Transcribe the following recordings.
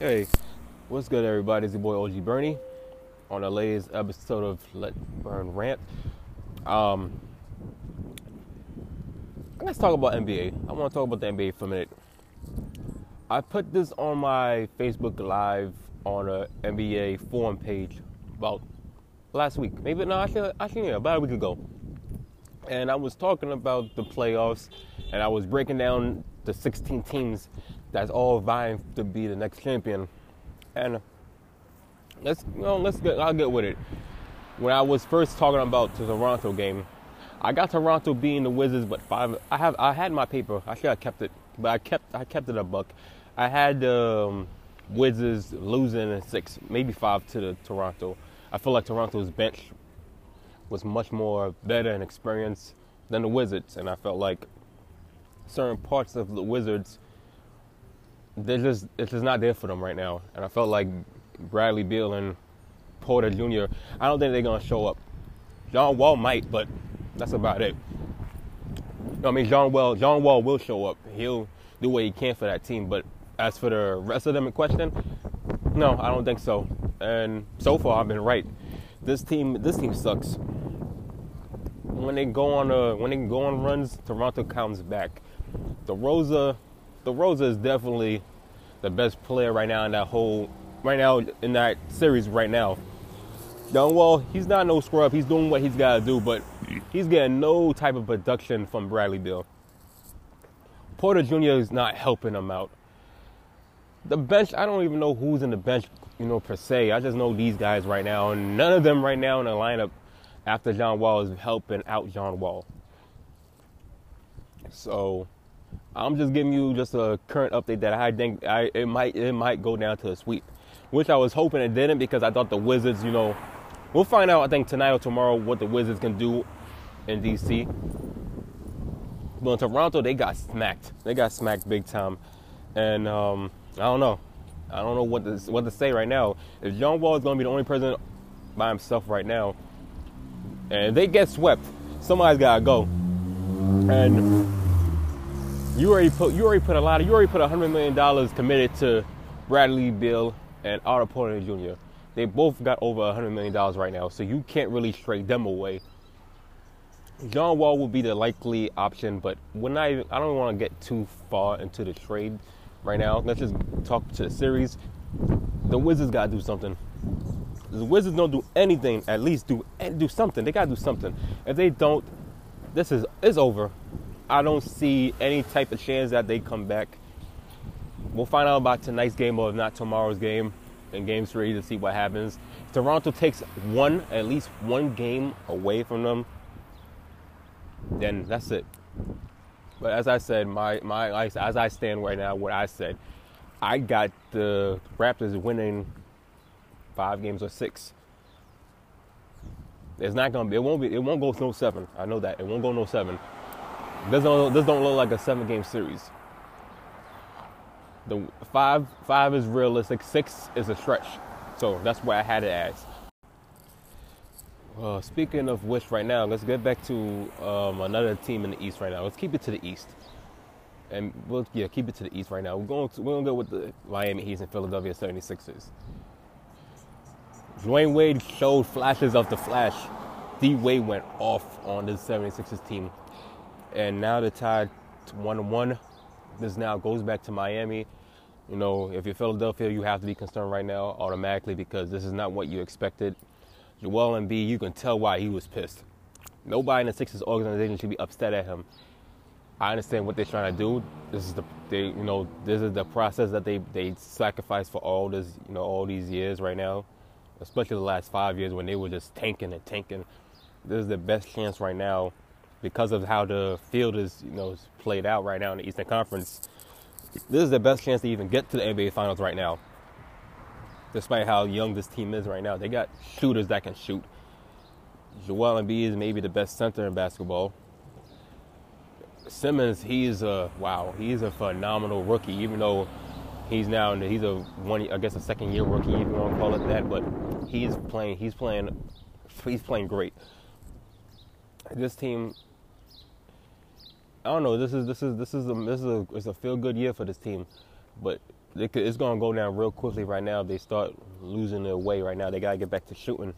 Hey, what's good, everybody? It's your boy OG Bernie on the latest episode of Let Burn Rant. Um, let's talk about NBA. I want to talk about the NBA for a minute. I put this on my Facebook Live on a NBA forum page about last week. Maybe no, actually, actually, yeah, about a week ago. And I was talking about the playoffs, and I was breaking down the 16 teams that's all vying to be the next champion. And let's you know, let's get I'll get with it. When I was first talking about the Toronto game, I got Toronto being the Wizards, but five. I have I had my paper. I should have kept it, but I kept I kept it a buck. I had um, Wizards losing in six, maybe five to the Toronto. I feel like Toronto's bench was much more better and experienced than the Wizards, and I felt like certain parts of the Wizards they're just it's just not there for them right now. And I felt like Bradley Beal and Porter Jr. I don't think they're gonna show up. John Wall might, but that's about it. I mean, John Wall, John Wall will show up. He'll do what he can for that team. But as for the rest of them in question, no, I don't think so. And so far, I've been right. This team, this team sucks. When they go on a, when they go on runs, Toronto comes back. DeRozan Rosa is definitely the best player right now in that whole right now in that series right now. John Wall, he's not no scrub. He's doing what he's got to do, but he's getting no type of production from Bradley Beal. Porter Jr. is not helping him out. The bench, I don't even know who's in the bench, you know, per se. I just know these guys right now, and none of them right now in the lineup after John Wall is helping out John Wall. So I'm just giving you just a current update that I think I it might it might go down to a sweep, which I was hoping it didn't because I thought the Wizards, you know, we'll find out I think tonight or tomorrow what the Wizards can do in DC. But in Toronto, they got smacked. They got smacked big time, and um, I don't know. I don't know what to what to say right now. If John Wall is going to be the only person by himself right now, and they get swept, somebody's got to go. And you already put you already put a lot of you already put hundred million dollars committed to Bradley Beal and Otto Porter Jr. They both got over hundred million dollars right now, so you can't really trade them away. John Wall will be the likely option, but when I I don't want to get too far into the trade right now. Let's just talk to the series. The Wizards gotta do something. The Wizards don't do anything. At least do do something. They gotta do something. If they don't, this is it's over. I don't see any type of chance that they come back. We'll find out about tonight's game or if not tomorrow's game in game three to see what happens. If Toronto takes one, at least one game away from them, then that's it. But as I said, my my as I stand right now, what I said, I got the Raptors winning five games or six. It's not gonna be. It won't be. It won't go no seven. I know that it won't go no seven. This don't this don't look like a seven game series. The five five is realistic. Six is a stretch. So that's why I had it as. Uh, speaking of which, right now, let's get back to um, another team in the East right now. Let's keep it to the East, and we'll yeah keep it to the East right now. We're going to, we're gonna go with the Miami Heat and Philadelphia 76ers. Dwyane Wade showed flashes of the flash. D Wade went off on the 76ers team and now the tie one one. This now goes back to Miami. You know, if you're Philadelphia, you have to be concerned right now automatically because this is not what you expected. Joel Embiid, you can tell why he was pissed. Nobody in the Sixers organization should be upset at him. I understand what they're trying to do. This is the they you know this is the process that they they sacrificed for all this you know all these years right now, especially the last five years when they were just tanking and tanking. This is the best chance right now because of how the field is, you know, played out right now in the Eastern Conference, this is the best chance to even get to the NBA Finals right now. Despite how young this team is right now, they got shooters that can shoot. Joel Embiid is maybe the best center in basketball. Simmons, he's a wow, he's a phenomenal rookie. Even though he's now he's a one, I guess a second year rookie, if you to call it that. But he's playing, he's playing, he's playing great. This team I don't know. This is this is this is a this is a it's a feel good year for this team, but could, it's gonna go down real quickly right now. They start losing their way right now. They gotta get back to shooting.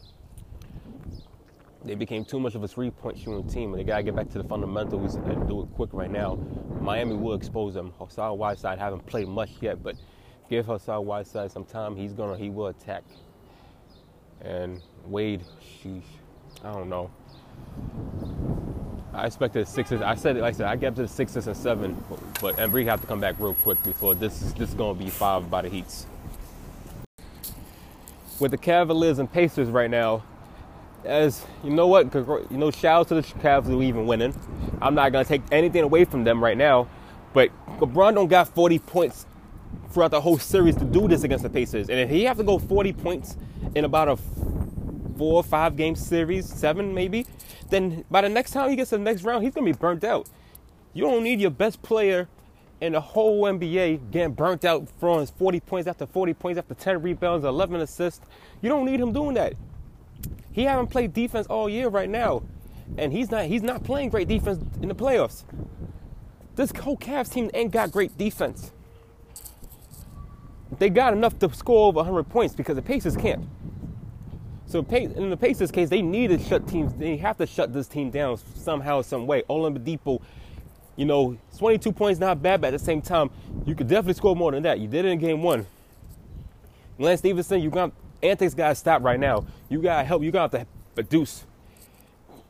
They became too much of a three-point shooting team, and they gotta get back to the fundamentals and do it quick right now. Miami will expose them. Hassan Whiteside haven't played much yet, but give Hassan Whiteside some time. He's gonna he will attack. And Wade, sheesh, I don't know. I expected sixes. I said, like I said, I get to the sixes and seven, but Embiid have to come back real quick before this is this is gonna be five by the Heats. With the Cavaliers and Pacers right now, as you know what, you know, shout out to the Cavs who even winning. I'm not gonna take anything away from them right now, but LeBron don't got 40 points throughout the whole series to do this against the Pacers, and if he have to go 40 points in about a four five game series, seven maybe, then by the next time he gets to the next round, he's gonna be burnt out. You don't need your best player in the whole NBA getting burnt out throwing 40 points after 40 points after 10 rebounds, 11 assists. You don't need him doing that. He haven't played defense all year right now, and he's not he's not playing great defense in the playoffs. This whole Cavs team ain't got great defense. They got enough to score over 100 points because the Pacers can't. So in the Pacers case, they need to shut teams. They have to shut this team down somehow, some way. Oladipo, you know, 22 points not bad, but at the same time, you could definitely score more than that. You did it in game one. Lance Stephenson, you got antics got to stop right now. You got to help. You got to produce.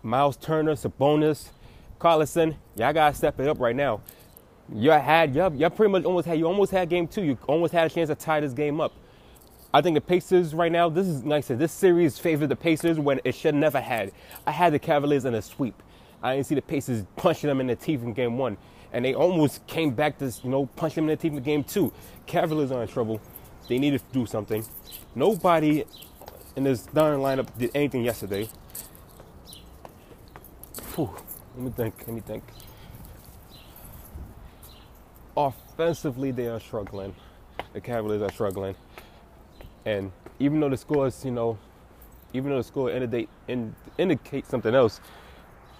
Miles Turner, Sabonis, Collison, y'all got to step it up right now. You had, you you pretty much almost had, you almost had game two. You almost had a chance to tie this game up. I think the Pacers right now, this is nice. This series favored the Pacers when it should never had. I had the Cavaliers in a sweep. I didn't see the Pacers punching them in the teeth in game one. And they almost came back to, you know, punch them in the teeth in game two. Cavaliers are in trouble. They need to do something. Nobody in this darn lineup did anything yesterday. Whew. Let me think. Let me think. Offensively, they are struggling. The Cavaliers are struggling. And even though the scores, you know, even though the score indicate, in, indicate something else,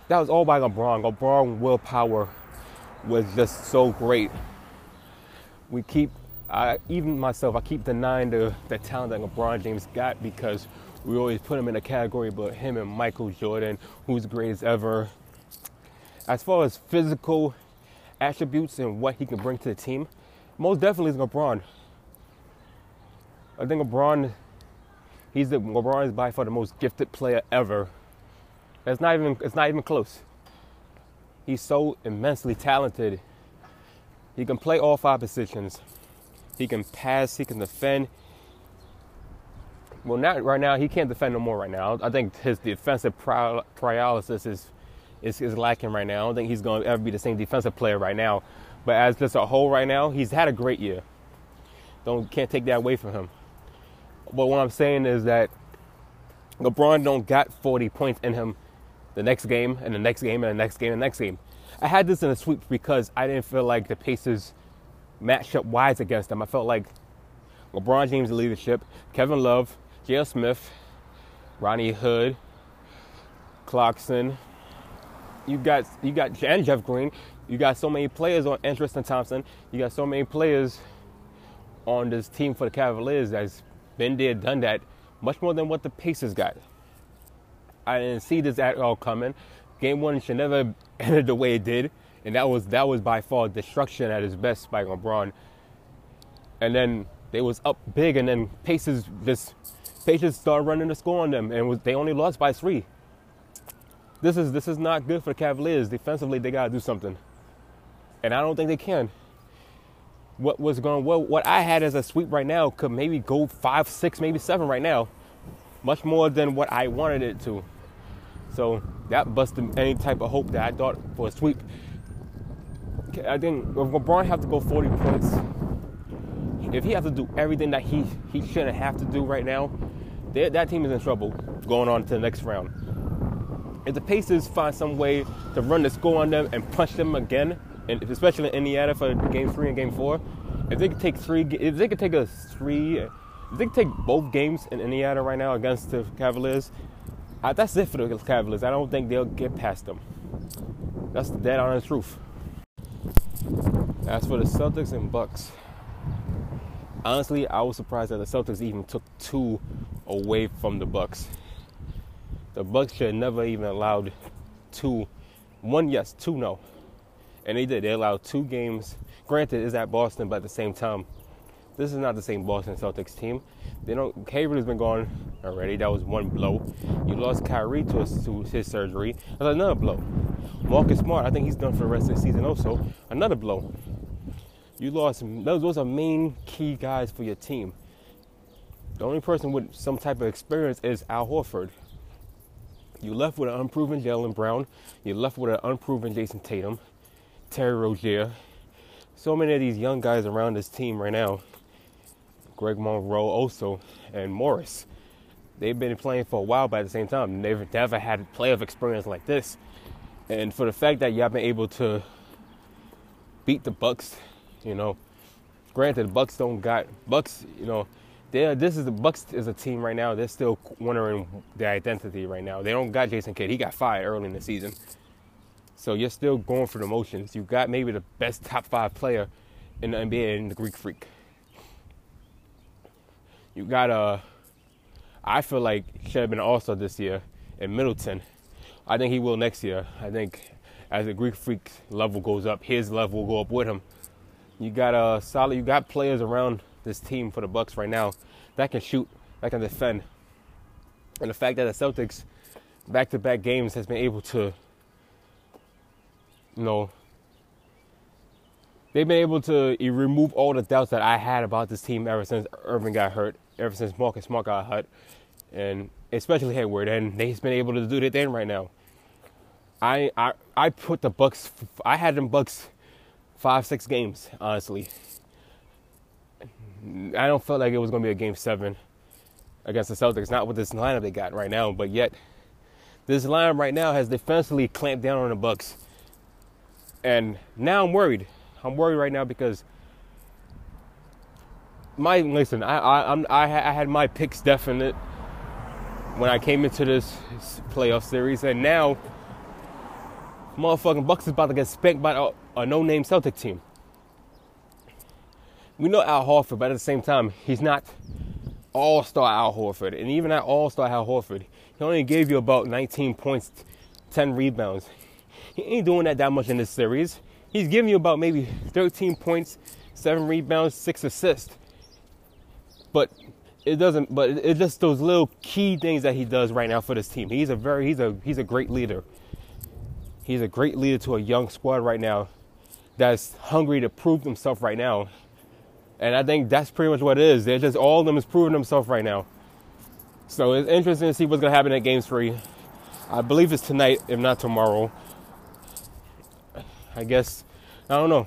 that was all by LeBron. LeBron willpower was just so great. We keep, I, even myself, I keep denying the, the talent that LeBron James got because we always put him in a category, but him and Michael Jordan, who's greatest ever. As far as physical attributes and what he can bring to the team, most definitely is LeBron. I think LeBron, he's the LeBron is by far the most gifted player ever. It's not even it's not even close. He's so immensely talented. He can play all five positions. He can pass. He can defend. Well, not right now. He can't defend no more right now. I think his defensive paralysis is, is is lacking right now. I don't think he's going to ever be the same defensive player right now. But as just a whole right now, he's had a great year. Don't can't take that away from him. But what I'm saying is that LeBron don't got 40 points in him the next game and the next game and the next game and the next game. I had this in a sweep because I didn't feel like the Pacers matched up wise against them. I felt like LeBron James' leadership, Kevin Love, J.R. Smith, Rodney Hood, Clarkson. You got you got and Jeff Green. You got so many players on and Tristan Thompson. You got so many players on this team for the Cavaliers that's been there, done that, much more than what the Pacers got. I didn't see this at all coming. Game one should never ended the way it did, and that was that was by far destruction at its best by LeBron. And then they was up big, and then Pacers just Pacers started running the score on them, and was, they only lost by three. This is this is not good for the Cavaliers. Defensively, they gotta do something, and I don't think they can what was going well what I had as a sweep right now could maybe go five, six, maybe seven right now. Much more than what I wanted it to. So that busted any type of hope that I thought for a sweep. I think LeBron have to go 40 points, if he has to do everything that he, he shouldn't have to do right now, that team is in trouble going on to the next round. If the Pacers find some way to run the score on them and punch them again, and especially in Indiana for game three and game four, if they could take three, if they could take a three, if they could take both games in Indiana right now against the Cavaliers, I, that's it for the Cavaliers. I don't think they'll get past them. That's the dead honest truth. As for the Celtics and Bucks, honestly, I was surprised that the Celtics even took two away from the Bucks. The Bucks should never even allowed two, one yes, two no, and they did. They allowed two games. Granted, is at Boston, but at the same time, this is not the same Boston Celtics team. They don't. Hayward has been gone already. That was one blow. You lost Kyrie to, his, to his surgery. That's another blow. Marcus Smart, I think he's done for the rest of the season. Also, another blow. You lost. Those, those are main key guys for your team. The only person with some type of experience is Al Horford. You left with an unproven Jaylen Brown. You left with an unproven Jayson Tatum, Terry Rozier. So many of these young guys around this team right now. Greg Monroe also and Morris. They've been playing for a while, but at the same time, they've never had playoff experience like this. And for the fact that y'all been able to beat the Bucks you know, granted, the Bucks don't got Bucks. You know, they this is the Bucks is a team right now. They're still wondering their identity right now. They don't got Jason Kidd. He got fired early in the season, so you're still going for the motions. You got maybe the best top five player in the NBA in the Greek Freak. You got a. Uh, feel like should have been also this year in Middleton. I think he will next year. I think as the Greek Freak level goes up, his level will go up with him. You got a solid. You got players around this team for the Bucks right now that can shoot, that can defend, and the fact that the Celtics back-to-back games has been able to, you know, they've been able to remove all the doubts that I had about this team ever since Irving got hurt, ever since Marcus Smart got hurt, and especially Hayward, and they've been able to do their thing right now. I I I put the Bucks. I had them Bucks five, six games, honestly. I don't feel like it was going to be a game seven against the Celtics, not with this lineup they got right now, but yet this lineup right now has defensively clamped down on the Bucks. And now I'm worried. I'm worried right now because my listen, I I I'm, I, had my picks definite when I came into this playoff series, and now motherfucking Bucks is about to get spanked by a, a no-name Celtic team. We know Al Horford, but at the same time, he's not all-star Al Horford. And even at all-star Al Horford, he only gave you about 19 points, 10 rebounds. He ain't doing that that much in this series. He's giving you about maybe 13 points, 7 rebounds, 6 assists. But it doesn't but it's just those little key things that he does right now for this team. He's a very he's a he's a great leader. He's a great leader to a young squad right now that's hungry to prove themselves right now. And I think that's pretty much what it is. They're just all of them is proving themselves right now. So it's interesting to see what's gonna happen at game three. I believe it's tonight, if not tomorrow. I guess I don't know.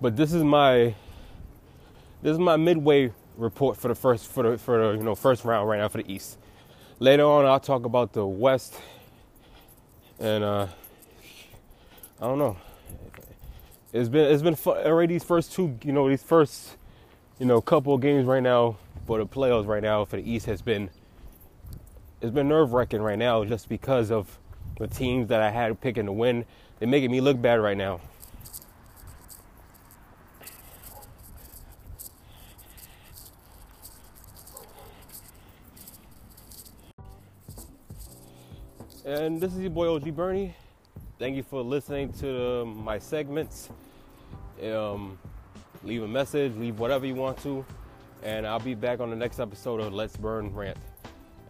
But this is my this is my midway report for the first for the for the you know first round right now for the East. Later on I'll talk about the West and uh, I don't know. It's been it's been fun, already these first two you know these first you know couple of games right now for the playoffs right now for the East has been it's been nerve wracking right now just because of the teams that I had picking to win. They're making me look bad right now. And this is your boy OG Bernie. Thank you for listening to my segments. Um, leave a message, leave whatever you want to, and I'll be back on the next episode of Let's Burn Rant.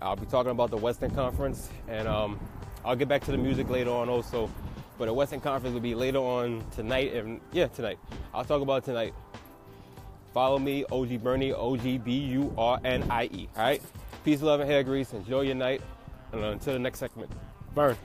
I'll be talking about the Western Conference, and um, I'll get back to the music later on also. But the Western Conference will be later on tonight, and yeah, tonight. I'll talk about tonight. Follow me, OG Bernie, O G B U R N I E. All right. Peace, love, and hair grease. Enjoy your night. And until the next segment, burn.